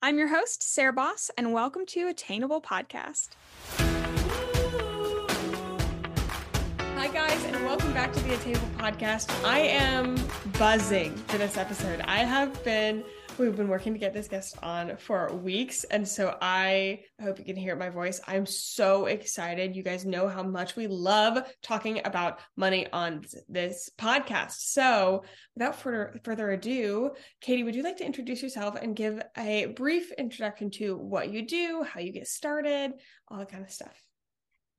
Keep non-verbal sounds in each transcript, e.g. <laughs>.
I'm your host, Sarah Boss, and welcome to Attainable Podcast. Hi, guys, and welcome back to the Attainable Podcast. I am buzzing for this episode. I have been We've been working to get this guest on for weeks. And so I hope you can hear my voice. I'm so excited. You guys know how much we love talking about money on this podcast. So without further, further ado, Katie, would you like to introduce yourself and give a brief introduction to what you do, how you get started, all that kind of stuff?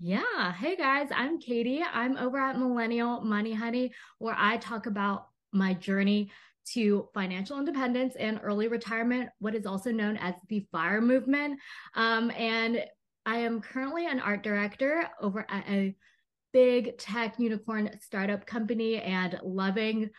Yeah. Hey guys, I'm Katie. I'm over at Millennial Money Honey, where I talk about my journey to financial independence and early retirement, what is also known as the FIRE movement. Um, and I am currently an art director over at a big tech unicorn startup company and loving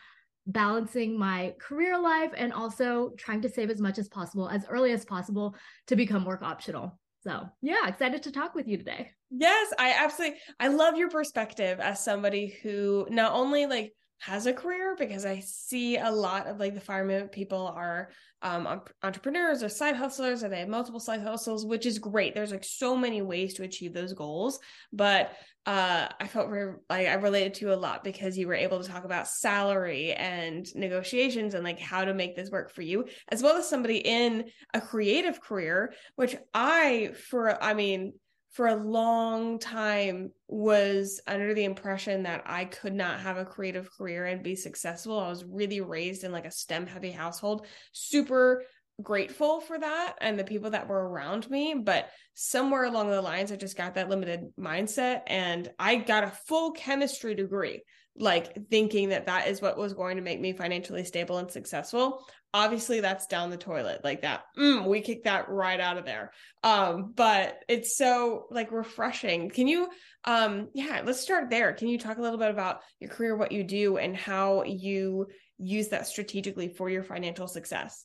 balancing my career life and also trying to save as much as possible as early as possible to become work optional. So, yeah, excited to talk with you today. Yes, I absolutely I love your perspective as somebody who not only like has a career because I see a lot of like the firemen people are um, entrepreneurs or side hustlers or they have multiple side hustles, which is great. There's like so many ways to achieve those goals, but uh, I felt very like I related to you a lot because you were able to talk about salary and negotiations and like how to make this work for you, as well as somebody in a creative career, which I for I mean for a long time was under the impression that I could not have a creative career and be successful. I was really raised in like a STEM heavy household, super grateful for that and the people that were around me. But somewhere along the lines, I just got that limited mindset and I got a full chemistry degree like thinking that that is what was going to make me financially stable and successful obviously that's down the toilet like that mm, we kick that right out of there. Um but it's so like refreshing. Can you um yeah let's start there. Can you talk a little bit about your career what you do and how you use that strategically for your financial success?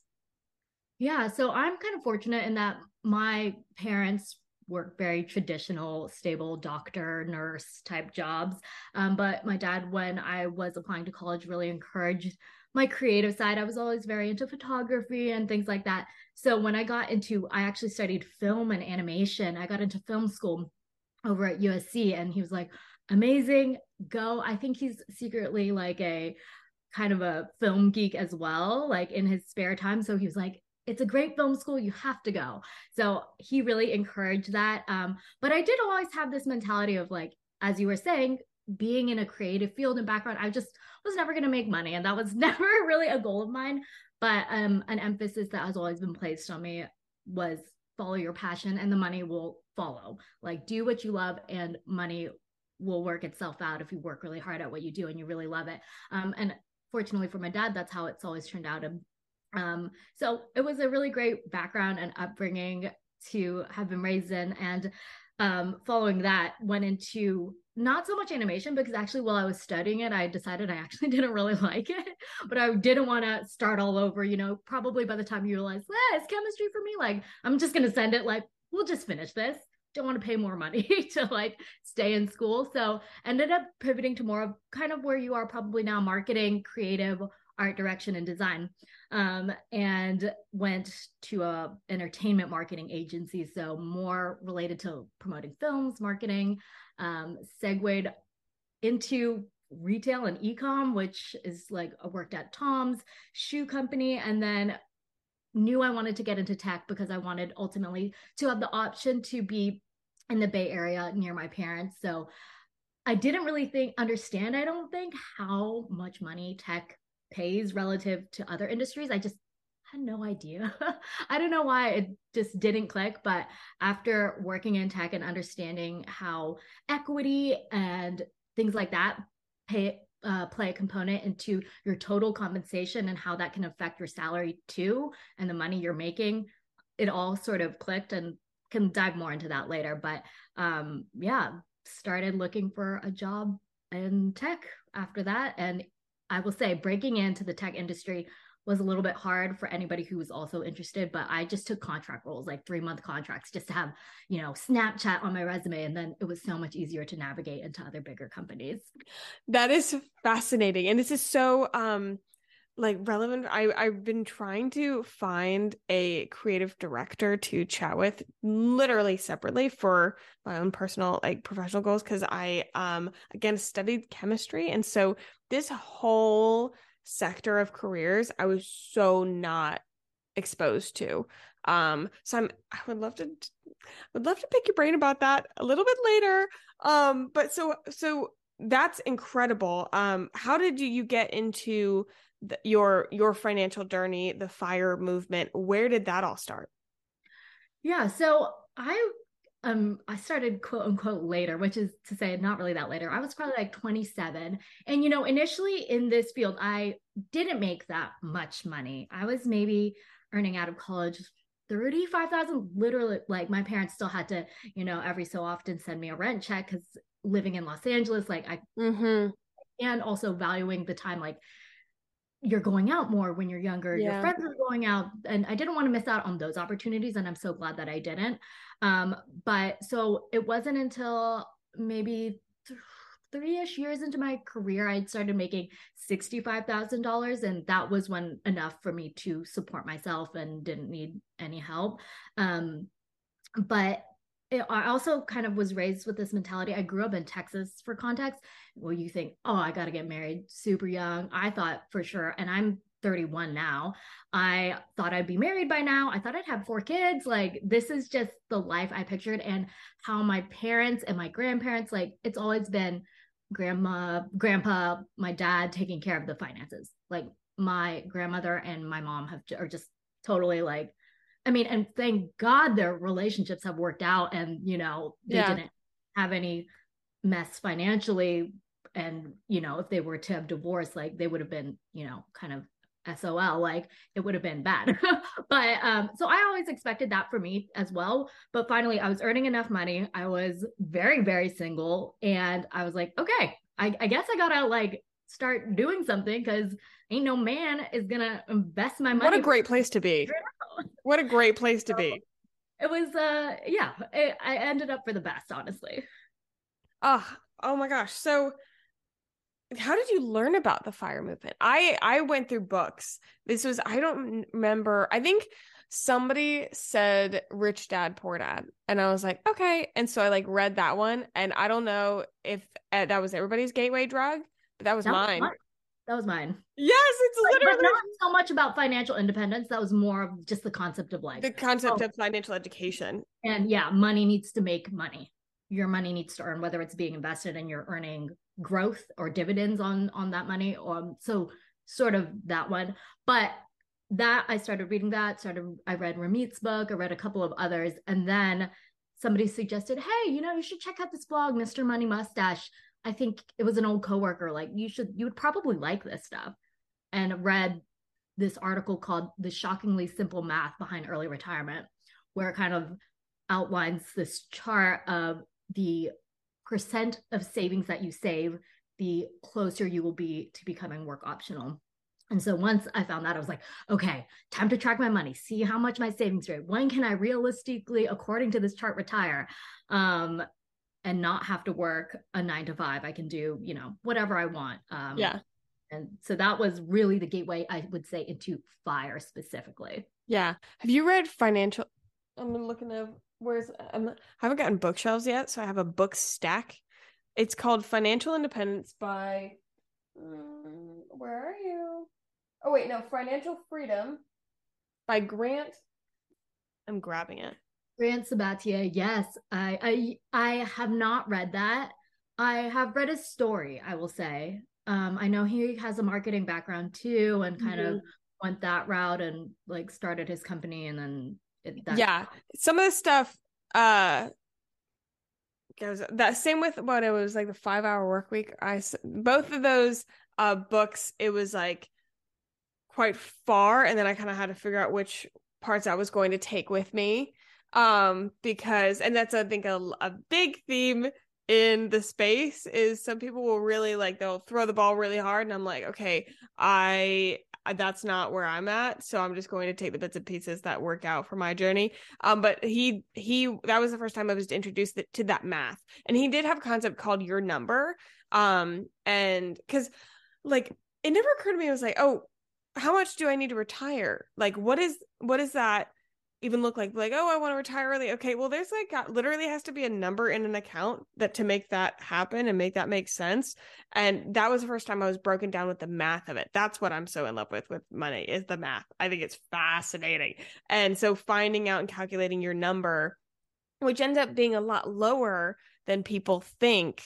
Yeah so i'm kind of fortunate in that my parents work very traditional, stable doctor, nurse type jobs. Um, but my dad, when I was applying to college, really encouraged my creative side. I was always very into photography and things like that. So when I got into, I actually studied film and animation. I got into film school over at USC, and he was like, amazing, go. I think he's secretly like a kind of a film geek as well, like in his spare time. So he was like, it's a great film school you have to go. So he really encouraged that um, but i did always have this mentality of like as you were saying being in a creative field and background i just was never going to make money and that was <laughs> never really a goal of mine but um, an emphasis that has always been placed on me was follow your passion and the money will follow. Like do what you love and money will work itself out if you work really hard at what you do and you really love it. Um, and fortunately for my dad that's how it's always turned out and um, so it was a really great background and upbringing to have been raised in. And um, following that, went into not so much animation because actually, while I was studying it, I decided I actually <laughs> didn't really like it, but I didn't want to start all over. You know, probably by the time you realize, yeah, it's chemistry for me. Like, I'm just going to send it, like, we'll just finish this don't want to pay more money <laughs> to like stay in school. So ended up pivoting to more of kind of where you are probably now marketing, creative, art direction and design um, and went to a entertainment marketing agency so more related to promoting films marketing um, segued into retail and ecom which is like I worked at tom's shoe company and then knew i wanted to get into tech because i wanted ultimately to have the option to be in the bay area near my parents. So i didn't really think understand i don't think how much money tech pays relative to other industries. I just had no idea. <laughs> I don't know why it just didn't click, but after working in tech and understanding how equity and things like that pay uh, play a component into your total compensation and how that can affect your salary too and the money you're making, it all sort of clicked and can dive more into that later. But um, yeah, started looking for a job in tech after that and I will say breaking into the tech industry was a little bit hard for anybody who was also interested, but I just took contract roles, like three month contracts, just to have, you know, Snapchat on my resume. And then it was so much easier to navigate into other bigger companies. That is fascinating. And this is so, um, like relevant i i've been trying to find a creative director to chat with literally separately for my own personal like professional goals because i um again studied chemistry. And so this whole sector of careers i was so not exposed to. Um so i'm i would love to would love to pick your brain about that a little bit later. Um but so so that's incredible. Um how did you, you get into the, your your financial journey the fire movement where did that all start? Yeah so i um i started quote unquote later which is to say not really that later. I was probably like 27 and you know initially in this field i didn't make that much money. I was maybe earning out of college 35,000 literally like my parents still had to you know every so often send me a rent check cuz living in Los Angeles like I mm-hmm. and also valuing the time like you're going out more when you're younger yeah. your friends are going out and i didn't want to miss out on those opportunities and i'm so glad that i didn't um but so it wasn't until maybe th- three-ish years into my career i started making $65000 and that was when enough for me to support myself and didn't need any help um but I also kind of was raised with this mentality. I grew up in Texas for context, where you think, oh, I got to get married super young. I thought for sure, and I'm 31 now. I thought I'd be married by now. I thought I'd have four kids. Like, this is just the life I pictured, and how my parents and my grandparents, like, it's always been grandma, grandpa, my dad taking care of the finances. Like, my grandmother and my mom have are just totally like I mean, and thank God their relationships have worked out and, you know, they yeah. didn't have any mess financially. And, you know, if they were to have divorced, like they would have been, you know, kind of SOL, like it would have been bad. <laughs> but um, so I always expected that for me as well. But finally, I was earning enough money. I was very, very single. And I was like, okay, I, I guess I gotta like start doing something because ain't no man is gonna invest my money. What a great place to be. <laughs> What a great place to be. It was uh yeah, it, I ended up for the best, honestly. Oh, oh my gosh. So how did you learn about the fire movement? I I went through books. This was I don't remember. I think somebody said rich dad poor dad and i was like okay and so i like read that one and i don't know if uh, that was everybody's gateway drug but that was that mine was that was mine. Yes, it's like, literally not so much about financial independence. That was more of just the concept of like the concept oh, of financial education. And yeah, money needs to make money. Your money needs to earn, whether it's being invested and you're earning growth or dividends on on that money. Or so sort of that one. But that I started reading that. Started I read Ramit's book. I read a couple of others, and then somebody suggested, "Hey, you know, you should check out this blog, Mr. Money Mustache." I think it was an old coworker, like, you should, you would probably like this stuff. And read this article called The Shockingly Simple Math Behind Early Retirement, where it kind of outlines this chart of the percent of savings that you save, the closer you will be to becoming work optional. And so once I found that, I was like, okay, time to track my money, see how much my savings rate. When can I realistically, according to this chart, retire? Um, and not have to work a nine to five. I can do, you know, whatever I want. Um, yeah. And so that was really the gateway, I would say, into fire specifically. Yeah. Have you read financial? I'm looking at where's I'm, I haven't gotten bookshelves yet, so I have a book stack. It's called Financial Independence by. Um, where are you? Oh wait, no, Financial Freedom by Grant. I'm grabbing it. Grant Sabatier, yes. I I I have not read that. I have read his story, I will say. Um, I know he has a marketing background too and kind mm-hmm. of went that route and like started his company and then it, yeah some of the stuff uh goes that same with what it was like the five hour work week i both of those uh books it was like quite far and then i kind of had to figure out which parts i was going to take with me um because and that's i think a, a big theme in the space is some people will really like they'll throw the ball really hard and i'm like okay i that's not where i'm at so i'm just going to take the bits and pieces that work out for my journey um but he he that was the first time i was introduced to that math and he did have a concept called your number um and because like it never occurred to me i was like oh how much do I need to retire? Like, what is what is that even look like? Like, oh, I want to retire early. Okay, well, there's like literally has to be a number in an account that to make that happen and make that make sense. And that was the first time I was broken down with the math of it. That's what I'm so in love with with money is the math. I think it's fascinating. And so finding out and calculating your number, which ends up being a lot lower than people think.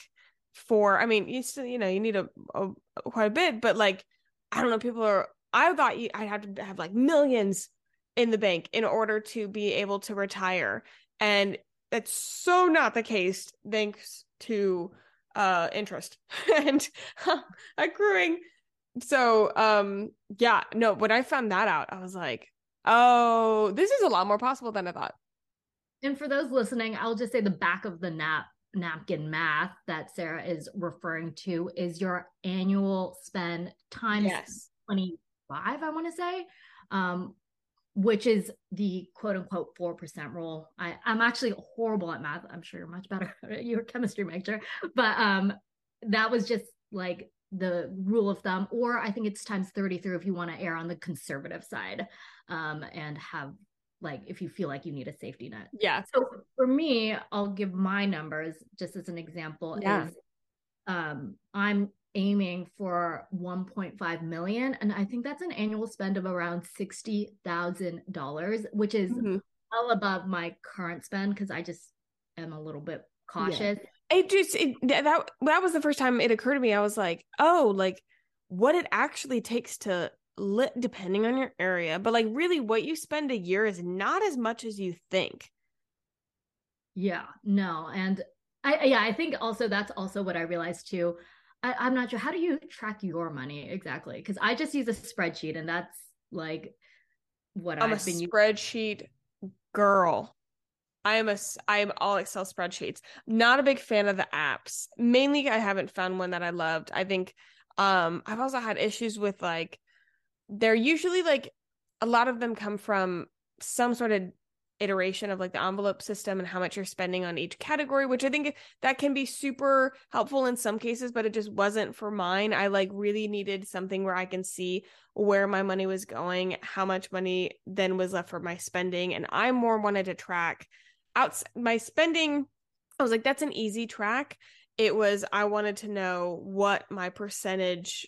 For I mean, you still you know you need a, a quite a bit, but like I don't know, people are I thought I'd have to have like millions in the bank in order to be able to retire. And that's so not the case thanks to uh interest <laughs> and accruing. So um yeah, no, when I found that out, I was like, oh, this is a lot more possible than I thought. And for those listening, I'll just say the back of the nap napkin math that Sarah is referring to is your annual spend times yes. 20 five, I want to say, um, which is the quote unquote 4% rule. I, I'm actually horrible at math. I'm sure you're much better. <laughs> you're a chemistry major, but um, that was just like the rule of thumb, or I think it's times 33 if you want to err on the conservative side um, and have like if you feel like you need a safety net. Yeah. So for me, I'll give my numbers just as an example. Yeah. Is, um, I'm aiming for 1.5 million and i think that's an annual spend of around $60000 which is mm-hmm. well above my current spend because i just am a little bit cautious yeah. it just it, that that was the first time it occurred to me i was like oh like what it actually takes to lit depending on your area but like really what you spend a year is not as much as you think yeah no and i yeah i think also that's also what i realized too I, am not sure. How do you track your money exactly? Because I just use a spreadsheet, and that's like what I'm I've a been spreadsheet girl. I am a I am all Excel spreadsheets. Not a big fan of the apps. Mainly, I haven't found one that I loved. I think um I've also had issues with like they're usually like a lot of them come from some sort of iteration of like the envelope system and how much you're spending on each category which i think that can be super helpful in some cases but it just wasn't for mine. I like really needed something where i can see where my money was going how much money then was left for my spending and i more wanted to track out my spending. I was like that's an easy track. It was i wanted to know what my percentage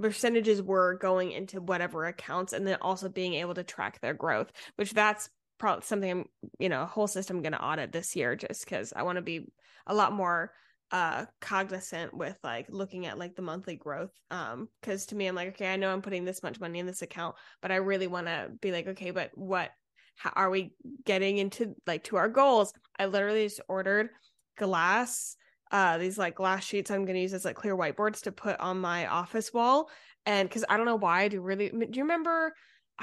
percentages were going into whatever accounts and then also being able to track their growth which that's probably something I'm, you know, a whole system going to audit this year just because I want to be a lot more uh cognizant with like looking at like the monthly growth. Um because to me i'm like okay i know i'm putting this much money in this account but i really want to be like okay but what how are we getting into like to our goals? I literally just ordered glass uh these like glass sheets i'm going to use as like clear whiteboards to put on my office wall. And because i don't know why i do really do you remember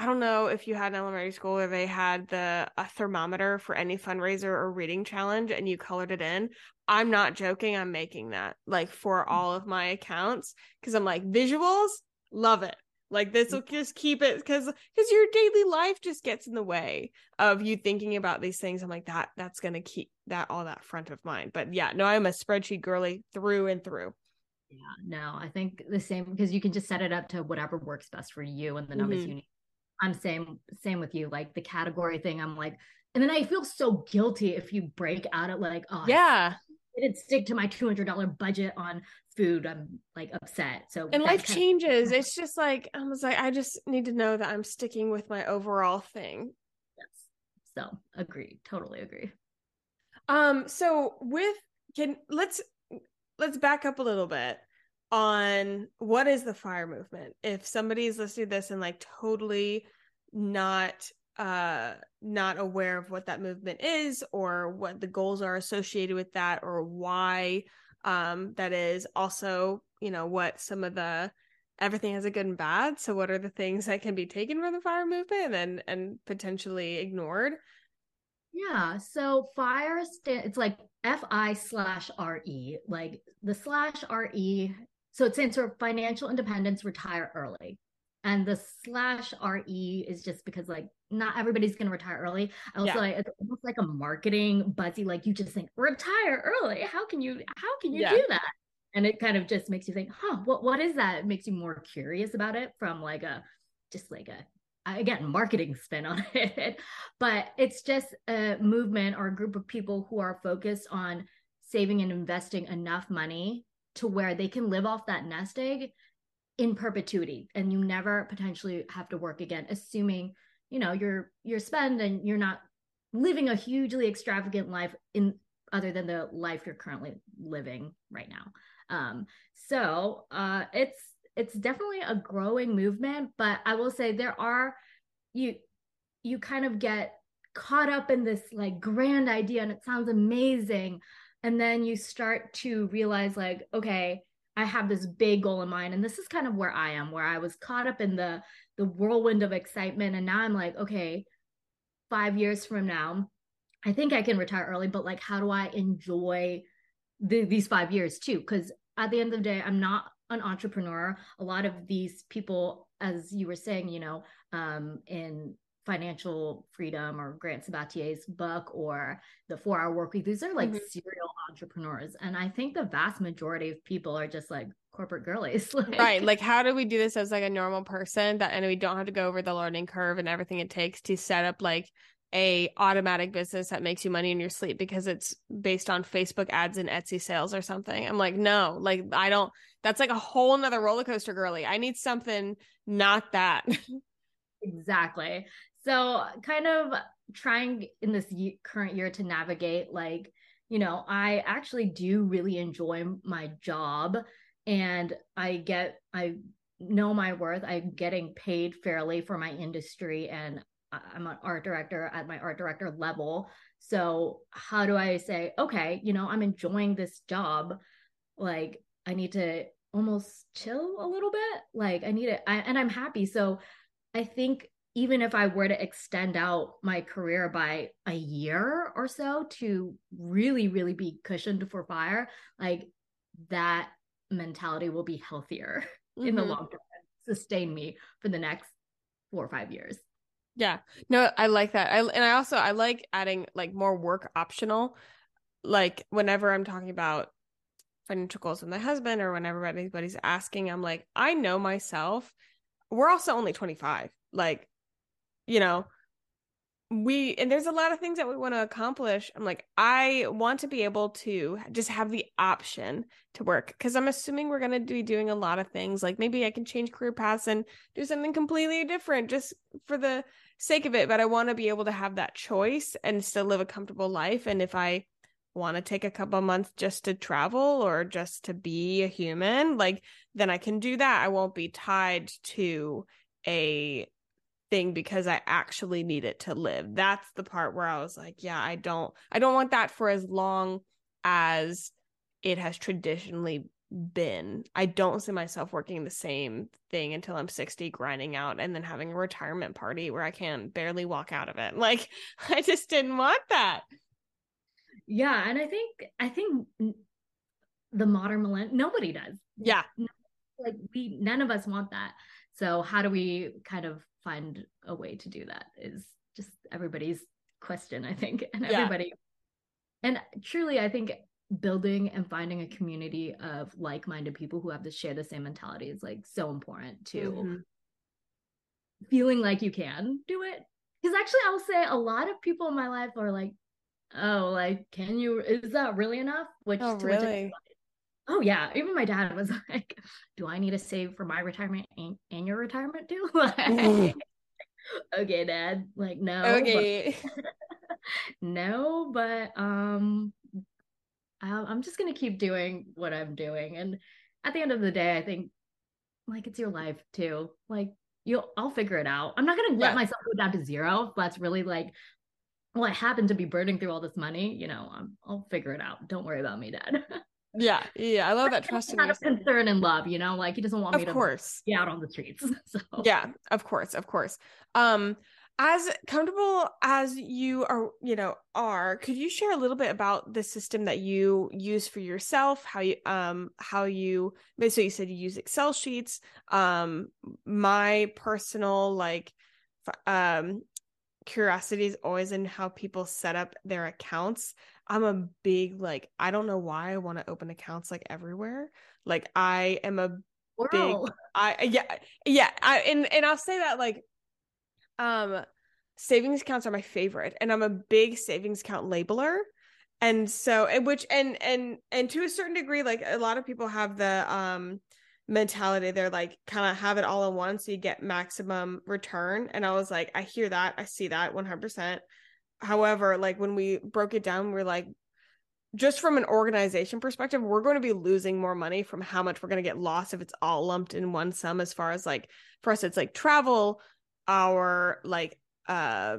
I don't know if you had an elementary school where they had the a thermometer for any fundraiser or reading challenge and you colored it in. I'm not joking. I'm making that like for mm. all of my accounts because I'm like visuals, love it. Like this will just keep it because because your daily life just gets in the way of you thinking about these things. I'm like that that's gonna keep that all that front of mind. But yeah, no, I'm a spreadsheet girly through and through. Yeah, no, I think the same because you can just set it up to whatever works best for you and the numbers mm-hmm. you need I'm same same with you. Like the category thing, I'm like, and then I feel so guilty if you break out at like, oh yeah, I didn't stick to my two hundred dollar budget on food. I'm like upset. So and life changes. Of- <laughs> it's just like I was like, I just need to know that I'm sticking with my overall thing. Yes. So agree. Totally agree. Um. So with can let's let's back up a little bit on what is the fire movement? If somebody's listening to this and like totally not uh not aware of what that movement is or what the goals are associated with that or why um that is also you know what some of the everything has a good and bad so what are the things that can be taken from the fire movement and and potentially ignored? Yeah so fire stand it's like fi slash re like the slash re so it sort of financial independence, retire early. And the slash RE is just because like not everybody's gonna retire early. I also yeah. like it's almost like a marketing buzzy, like you just think retire early. How can you how can you yeah. do that? And it kind of just makes you think, huh, what what is that? It makes you more curious about it from like a just like a again marketing spin on <laughs> it but it's just a movement or a group of people who are focused on saving and investing enough money to where they can live off that nest egg in perpetuity and you never potentially have to work again assuming you know you're you're spend and you're not living a hugely extravagant life in other than the life you're currently living right now. Um so uh it's it's definitely a growing movement but i will say there are you you kind of get caught up in this like grand idea and it sounds amazing and then you start to realize like okay i have this big goal in mind. And this is kind of where i am where i was caught up in the the whirlwind of excitement. And now i'm like okay 5 years from now i think i can retire early but like how do i enjoy the, these 5 years too? Cuz at the end of the day i'm not an entrepreneur. A lot of these people as you were saying you know um, in financial freedom or grant sabatier's book or the four hour work week these are like mm-hmm. serial entrepreneurs and i think the vast majority of people are just like corporate girlies <laughs> like, right like how do we do this as like a normal person that and we don't have to go over the learning curve and everything it takes to set up like a automatic business that makes you money in your sleep because it's based on Facebook ads and Etsy sales or something. I'm like, no, like I don't that's like a whole nother roller coaster girly. I need something not that. <laughs> exactly. So kind of trying in this current year to navigate like, you know, I actually do really enjoy my job and I get I know my worth. I'm getting paid fairly for my industry and I'm an art director at my art director level. So how do I say, okay, you know, I'm enjoying this job. Like I need to almost chill a little bit. Like I need it. I, and I'm happy. So I think even if I were to extend out my career by a year or so to really, really be cushioned for fire, like that mentality will be healthier mm-hmm. <laughs> in the mm-hmm. long term, sustain me for the next four or five years. Yeah. No, I like that. I and I also I like adding like more work optional. Like whenever I'm talking about financial goals with my husband or whenever anybody's asking, I'm like, I know myself. We're also only 25. Like, you know, we and there's a lot of things that we want to accomplish. I'm like i want to be able to just have the option to work because i'm assuming we're going to be doing a lot of things. Like maybe i can change career paths and do something completely different just for the sake of it but i want to be able to have that choice and still live a comfortable life. And if i want to take a couple months just to travel or just to be a human like then i can do that. I won't be tied to a thing because I actually need it to live. That's the part where I was like, yeah, I don't I don't want that for as long as it has traditionally been. I don't see myself working the same thing until I'm 60 grinding out and then having a retirement party where I can barely walk out of it. <laughs> Like I just didn't want that. Yeah, and I think I think the modern millennial nobody does. Yeah. Like we none of us want that. So how do we kind of find a way to do that is just everybody's question, I think. And everybody yeah. and truly I think building and finding a community of like-minded people who have to share the same mentality is like so important to mm-hmm. feeling like you can do it. Because actually I'll say a lot of people in my life are like, oh, like, can you is that really enough? Which oh, really? Oh yeah, even my dad was <laughs> like, "Do I need to save for my retirement and, and your retirement too?" <laughs> like, okay, dad. Like, no. Okay. But, <laughs> no, but um, I'm just gonna keep doing what I'm doing, and at the end of the day, I think like it's your life too. Like you'll, I'll figure it out. I'm not gonna let myself go down to zero. that's really like well, I happen to be burning through all this money, you know, I'm, I'll figure it out. Don't worry about me, dad. Yeah, yeah, I love that trust in of concern and love, you know, like he doesn't want of me to course. be out on the streets. <laughs> So yeah, of course, of course. Um, as comfortable as you are, you know, are, could you share a little bit about the system that you use for yourself? How you, um, how you, so you said you use Excel sheets. Um, my personal like, um, curiosity is always in how people set up their accounts. I'm a big like I don't know why I want to open accounts like everywhere. Like I am a big I yeah yeah I and and I'll say that like um savings accounts are my favorite and I'm a big savings account labeler and so and which and and and to a certain degree like a lot of people have the um mentality they're like kind of have it all in one so you get maximum return and I was like I hear that I see that 100% however like when we broke it down we're like just from an organization perspective, we're going to be losing more money from how much we're going to get lost if it's all lumped in one sum. As far as like for us, it's like travel, our like uh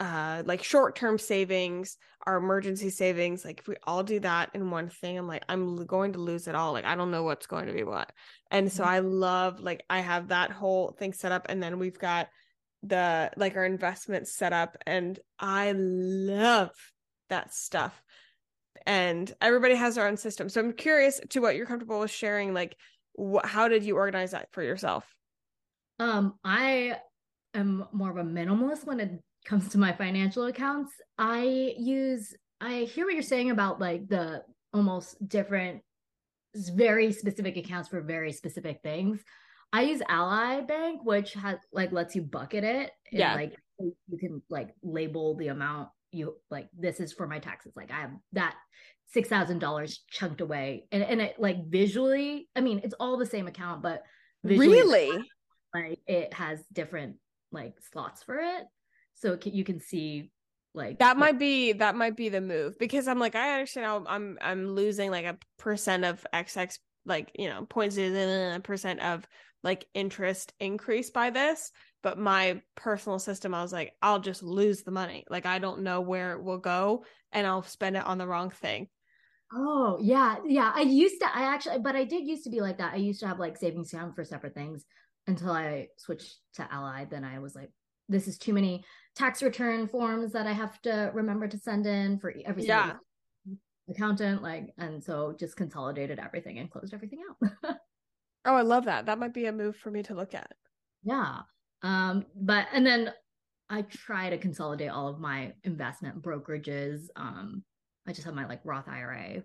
uh like short-term savings our emergency savings like if we all do that in one thing i'm like i'm going to lose it all like i don't know what's going to be what. And so mm-hmm. i love like i have that whole thing set up and then we've got the like our investments set up and i love that stuff. And everybody has their own system. So i'm curious to what you're comfortable with sharing like wh- how did you organize that for yourself? Um i am more of a minimalist when it comes to my financial accounts i use i hear what you're saying about like the almost different very specific accounts for very specific things. I use ally bank which has like lets you bucket it yeah. like you can like label the amount you like this is for my taxes. Like i have that six thousand dollars chunked away. And, and it like visually i mean it's all the same account but really? like it has different like slots for it so you can see like that might be that might be the move because i'm like i understand how i'm i'm losing like a percent of xx like you know points uh, percent of like interest increase by this but my personal system i was like i'll just lose the money. Like i don't know where it will go and i'll spend it on the wrong thing. Oh yeah yeah i used to i actually but i did used to be like that. I used to have like savings account for separate things until i switched to ally then i was like this is too many tax return forms that i have to remember to send in for every yeah. accountant like and so just consolidated everything and closed everything out. <laughs> Oh i love that. That might be a move for me to look at. Yeah. Um, but and then I try to consolidate all of my investment brokerages. Um, I just have my like Roth IRA,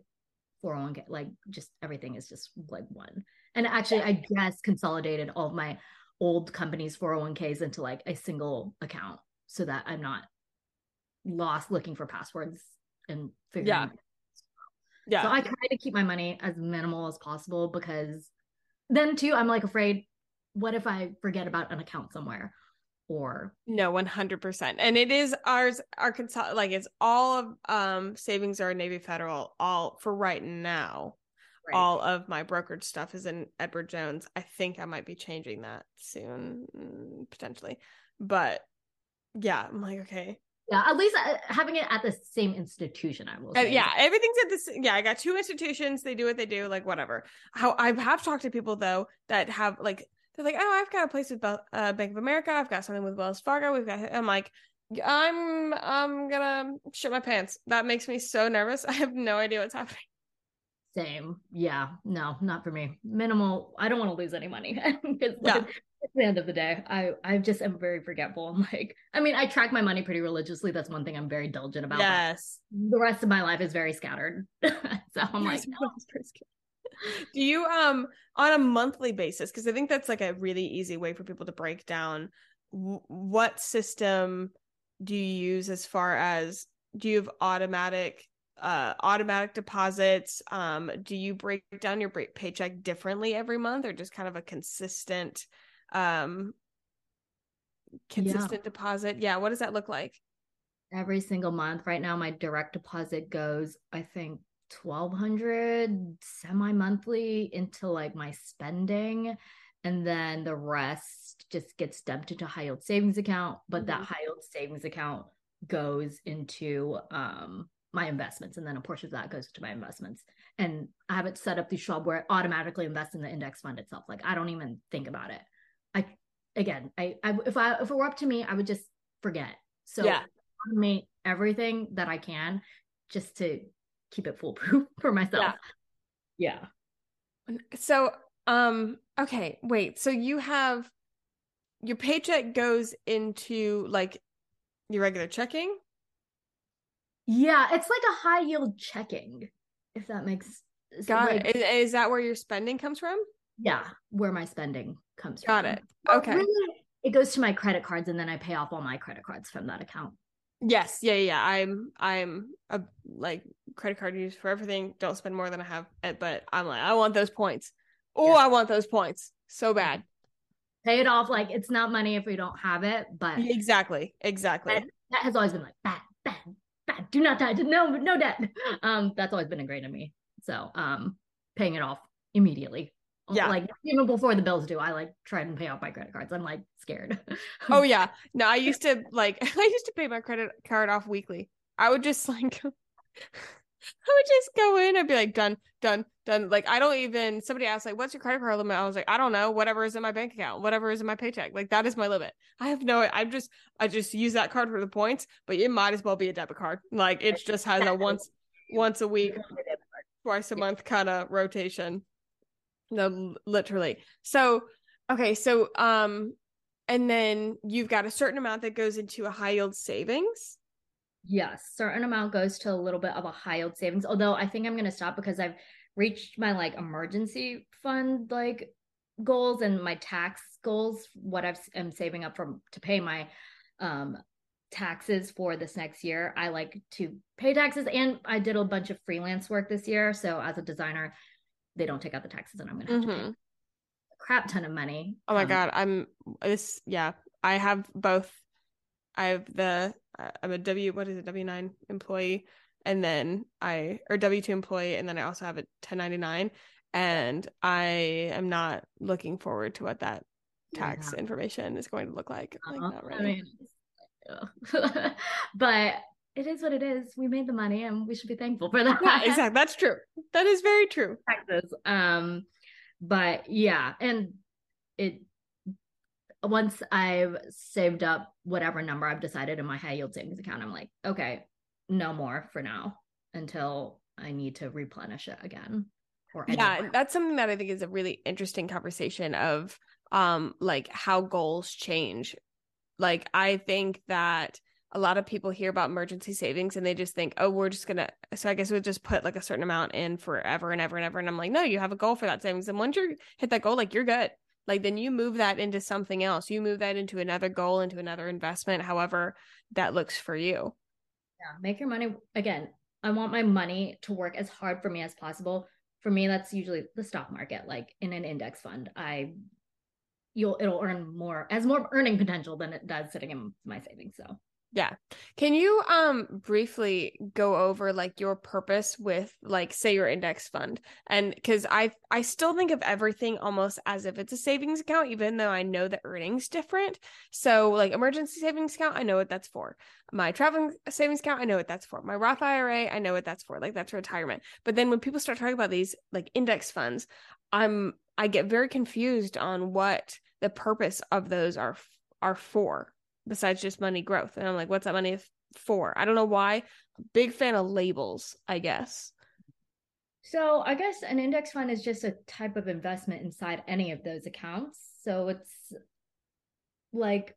401k, like just everything is just like one. And actually, I just consolidated all of my old companies' 401ks into like a single account so that I'm not lost looking for passwords and figuring yeah. Yeah. So I try to keep my money as minimal as possible because then too, I'm like afraid what if I forget about an account somewhere? Or no, one hundred percent. And it is ours, Arkansas, like it's all of um savings are Navy Federal, all for right now. Right. All of my brokerage stuff is in Edward Jones. I think I might be changing that soon, mm, potentially. But yeah, I'm like, okay, yeah at least uh, having it at the same institution i will uh, yeah everything's at this yeah i got two institutions they do what they do like whatever how i have talked to people though that have like they're like, oh, I've got a place with uh, Bank of America. I've got something with Wells Fargo. We've got. I'm like, I'm I'm gonna shit my pants. That makes me so nervous. <laughs> I have no idea what's happening. Same. Yeah. No, not for me. Minimal. I don't want to lose any money <laughs> because yeah. at the end of the day, I I just am very forgetful. I'm like, I mean, I track my money pretty religiously. That's one thing I'm very diligent about. Yes. The rest of my life is very scattered. <laughs> so I'm like, <laughs> no do you um on a monthly basis because i think that's like a really easy way for people to break down w- what system do you use as far as do you have automatic uh automatic deposits um do you break down your break paycheck differently every month or just kind of a consistent um consistent yeah. deposit yeah what does that look like every single month right now my direct deposit goes i think 1200 semi monthly into like my spending and then the rest just gets dumped into high yield savings account but mm-hmm. that high yield savings account goes into um my investments and then a portion of that goes to my investments and i have it set up through schwab where it automatically invests in the index fund itself like i don't even think about it i again i, I if i if it were up to me i would just forget so yeah automate everything that i can just to keep it foolproof <laughs> for myself. Yeah. yeah. So, um, okay, wait. So you have your paycheck goes into like your regular checking? Yeah, it's like a high yield checking, if that makes Got like, it. Is, is that where your spending comes from? yeah, where my spending comes Got from. it. But Okay. really, it goes to my credit cards and then I pay off all my credit cards from that account. Yes, yeah, yeah. yeah. I'm I'm a like credit card use for everything. Don't spend more than I have, eh, but I'm like I want those points. Oh, Yeah. I want those points so bad. Pay it off like it's not money if we don't have it, but Exactly, exactly. that, that has always been like bad, bad. Do not die. No, no debt. Um, that's always been ingrained in me. So, um, paying it off immediately. Yeah. Like even before the bills due, I like try and pay off my credit cards. I'm like scared. <laughs> Oh yeah. No, I used to like <laughs> I used to pay my credit card off weekly. I would just like <laughs> I would just go in and be like done, done, done. Like I don't even somebody asked like what's your credit card limit? I was like, I don't know, whatever is in my bank account, whatever is in my paycheck. Like that is my limit. I have no I'm just I just use that card for the points, but it might as well be a debit card. Like it just has a once once a week, twice a month kind of rotation. No, literally. So, okay, so um and then you've got a certain amount that goes into a high yield savings. Yes, certain amount goes to a little bit of a high yield savings. Although I think I'm going to stop because I've reached my like emergency fund like goals and my tax goals. What I've am saving up from to pay my um taxes for this next year. I like to pay taxes, and I did a bunch of freelance work this year. So as a designer, they don't take out the taxes, and I'm going to have to pay Mhm. a crap ton of money. Oh my um, god, I'm this yeah, I have both I have the uh, I'm a W what is it W9 employee and then I or W2 employee and then I also have a 1099 and I am not looking forward to what that tax Yeah. information is going to look like. Like Uh, not I really. mean, <laughs> but it is what it is. We made the money, and we should be thankful for that. yeah, exactly. That's true. That is very true. <laughs> Taxes. Um, but yeah, and it once I've saved up whatever number I've decided in my high yield savings account, I'm like, okay, no more for now until I need to replenish it again. Or yeah that's something that i think is a really interesting conversation of um like how goals change like i think that a lot of people hear about emergency savings and they just think oh we're just gonna so i guess we'll just put like a certain amount in forever and ever and ever and i'm like no you have a goal for that savings and once you hit that goal like you're good like then you move that into something else you move that into another goal into another investment however that looks for you Yeah, make your money again. I want my money to work as hard for me as possible. For me, that's usually the stock market. Like in an index fund, I you'll it'll earn more as more earning potential than it does sitting in my savings. So Yeah. Can you um briefly go over like your purpose with like say your index fund? And cuz I I still think of everything almost as if it's a savings account even though I know the earnings different. So like emergency savings account, I know what that's for. My traveling savings account, I know what that's for. My Roth IRA, I know what that's for. Like that's retirement. But then when people start talking about these like index funds, I'm I get very confused on what the purpose of those are are for besides just money growth. And I'm like, what's that money for? I don't know why. Big fan of labels, I guess. So I guess an index fund is just a type of investment inside any of those accounts. So it's like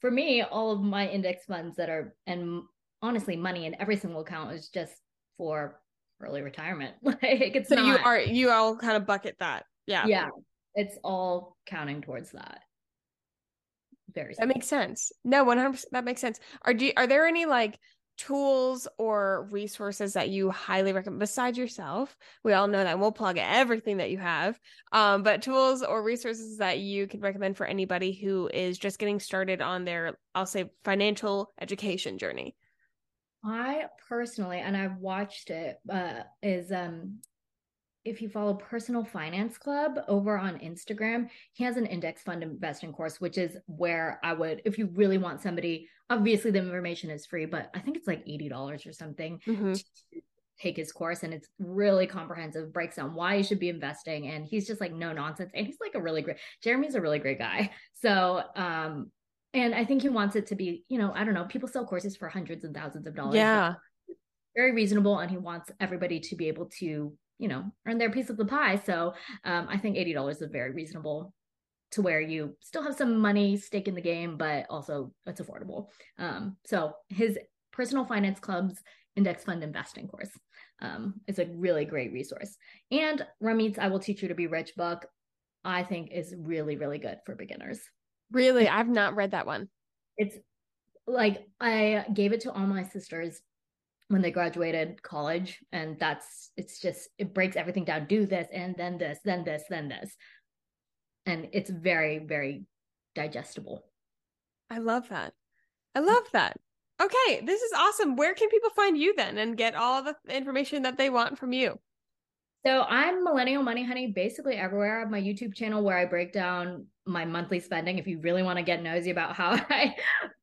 for me, all of my index funds that are and honestly money in every single account is just for early retirement. <laughs> Like it's So not you are you all kind of bucket that. Yeah. yeah, it's all counting towards that. Very That makes sense. No, 100% that makes sense. Are do you, are there any like tools or resources that you highly recommend besides yourself? We all know that we'll plug everything that you have. Um but tools or resources that you can recommend for anybody who is just getting started on their I'll say financial education journey. I personally, and I've watched it, uh, is um if you follow Personal Finance Club over on Instagram, he has an index fund investing course, which is where I would, if you really want somebody, obviously the information is free, but I think it's like $80 or something Mhm. to take his course. And it's really comprehensive, breaks down why you should be investing. And he's just like no nonsense. And he's like a really great, Jeremy's a really great guy. So, um, and I think he wants it to be, you know, I don't know, people sell courses for hundreds and thousands of dollars. Yeah. very reasonable and he wants everybody to be able to you know earn their piece of the pie so um, i think $80 is very reasonable to where you still have some money stake in the game but also it's affordable um, so his personal finance club's index fund investing course um, is a really great resource and ramit's i will teach you to be rich book I think is really, really good for beginners. Really? I've not read that one. It's like I gave it to all my sisters when they graduated college and that's it's just it breaks everything down. Do this and then this then this then this. And it's very very digestible. I love that. I love that. Okay this is awesome. Where can people find you then and get all the information that they want from you? So I'm Millennial Money Honey basically everywhere. I have my YouTube channel where I break down my monthly spending. If you really want to get nosy about how <laughs> I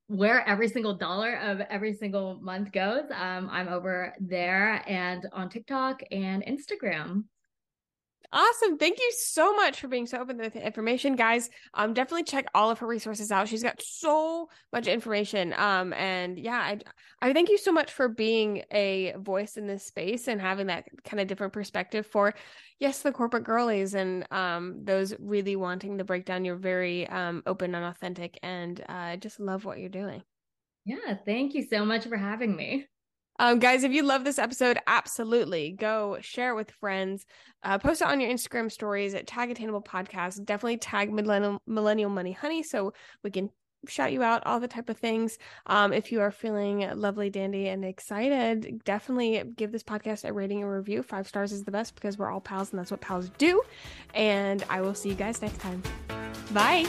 where every single dollar of every single month goes, um, I'm over there and on TikTok and Instagram. Awesome. Thank you so much for being so open with information, guys. Um, definitely check all of her resources out. She's got so much information. Um, and yeah, I, I thank you so much for being a voice in this space and having that kind of different perspective for, yes, the corporate girlies and um, those really wanting to break down. You're very um, open and authentic, and uh, I uh, just love what you're doing. Yeah, thank you so much for having me. Um, guys, if you love this episode, absolutely go share it with friends. Uh, post it on your Instagram stories at Tag Attainable Podcast. Definitely tag Millennial, Millennial Money Honey so we can shout you out, all the type of things. Um, if you are feeling lovely, dandy, and excited, definitely give this podcast a rating and review. Five stars is the best because we're all pals and that's what pals do. And I will see you guys next time. Bye.